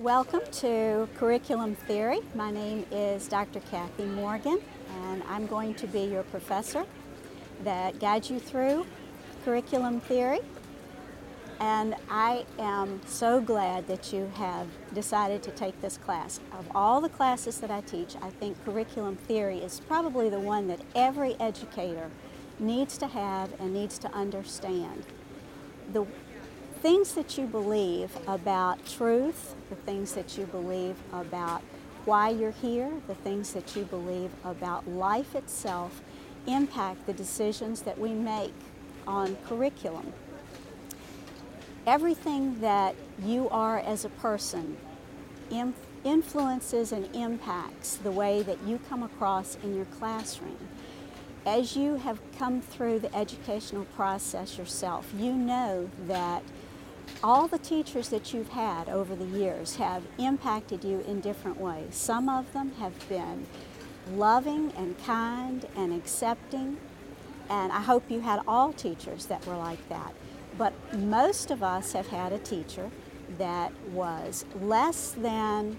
Welcome to Curriculum Theory. My name is Dr. Kathy Morgan, and I'm going to be your professor that guides you through curriculum theory. And I am so glad that you have decided to take this class. Of all the classes that I teach, I think curriculum theory is probably the one that every educator needs to have and needs to understand. The things that you believe about truth, the things that you believe about why you're here, the things that you believe about life itself impact the decisions that we make on curriculum. Everything that you are as a person influences and impacts the way that you come across in your classroom. As you have come through the educational process yourself, you know that all the teachers that you've had over the years have impacted you in different ways. Some of them have been loving and kind and accepting, and I hope you had all teachers that were like that. But most of us have had a teacher that was less than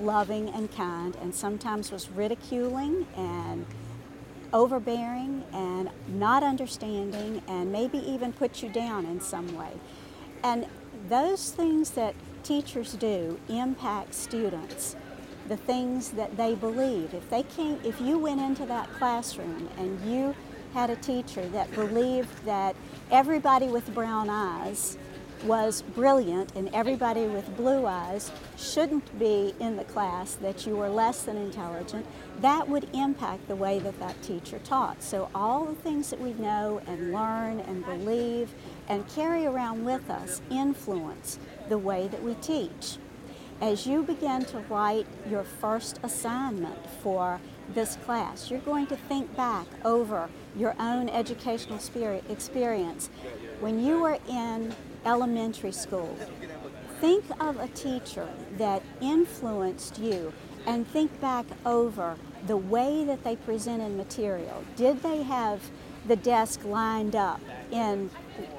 loving and kind and sometimes was ridiculing and overbearing and not understanding and maybe even put you down in some way. And those things that teachers do impact students, the things that they believe. If they came, if you went into that classroom and you had a teacher that believed that everybody with brown eyes was brilliant and everybody with blue eyes shouldn't be in the class, that you were less than intelligent, that would impact the way that that teacher taught. So all the things that we know and learn and believe and carry around with us influence the way that we teach. As you begin to write your first assignment for this class, you're going to think back over your own educational experience. When you were in elementary school, think of a teacher that influenced you and think back over the way that they presented material. Did they have the desk lined up in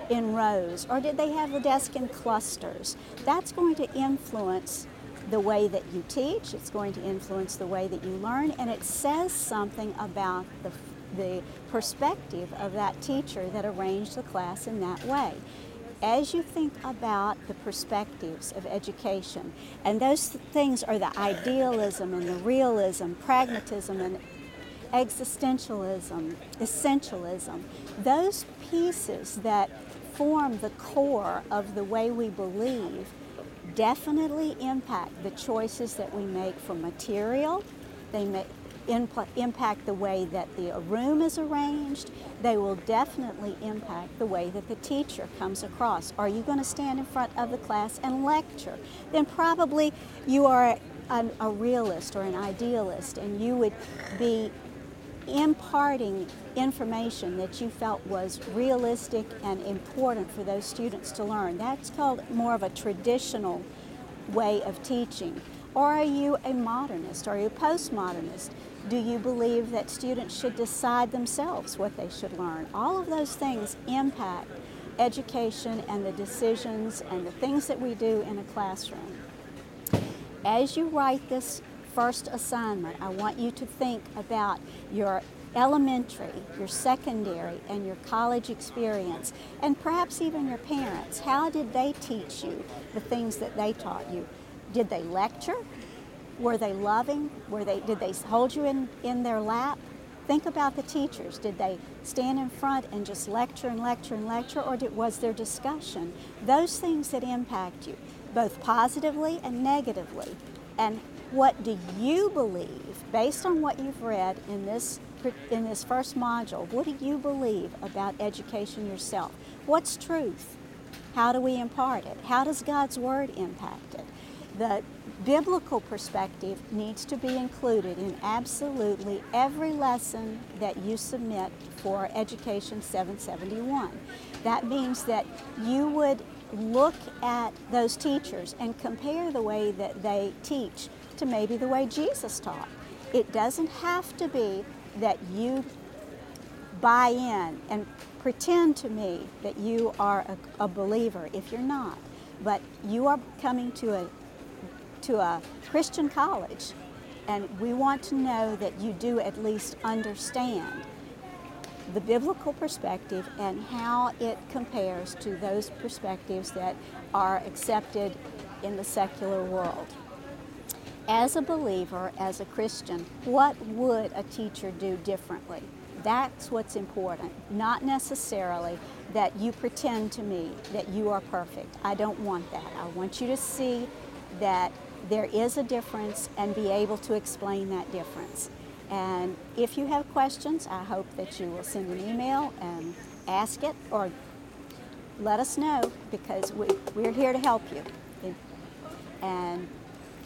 in rows or did they have the desk in clusters? That's going to influence the way that you teach, it's going to influence the way that you learn, and it says something about the, the perspective of that teacher that arranged the class in that way. As you think about the perspectives of education, and those things are the idealism and the realism, pragmatism and existentialism, essentialism, those pieces that form the core of the way we believe definitely impact the choices that we make for material. They may impact the way that the room is arranged. They will definitely impact the way that the teacher comes across. Are you going to stand in front of the class and lecture? Then probably you are a, a realist or an idealist and you would be imparting information that you felt was realistic and important for those students to learn. That's called more of a traditional way of teaching. Or are you a modernist? Are you a postmodernist? Do you believe that students should decide themselves what they should learn? All of those things impact education and the decisions and the things that we do in a classroom. As you write this first assignment, I want you to think about your elementary, your secondary, and your college experience, and perhaps even your parents. How did they teach you the things that they taught you? Did they lecture? Were they loving? Were they, did they hold you in, in their lap? Think about the teachers. Did they stand in front and just lecture and lecture and lecture, or did, was there discussion? Those things that impact you, both positively and negatively. And what do you believe, based on what you've read in this, in this first module, what do you believe about education yourself? What's truth? How do we impart it? How does God's Word impact it? The biblical perspective needs to be included in absolutely every lesson that you submit for Education 771. That means that you would look at those teachers and compare the way that they teach to maybe the way Jesus taught. It doesn't have to be that you buy in and pretend to me that you are a, a believer if you're not. But you are coming to a to a Christian college, and we want to know that you do at least understand the biblical perspective and how it compares to those perspectives that are accepted in the secular world. As a believer, as a Christian, what would a teacher do differently? That's what's important, not necessarily that you pretend to me that you are perfect. I don't want that. I want you to see that there is a difference and be able to explain that difference. And if you have questions, I hope that you will send an email and ask it or let us know because we, we're here to help you. And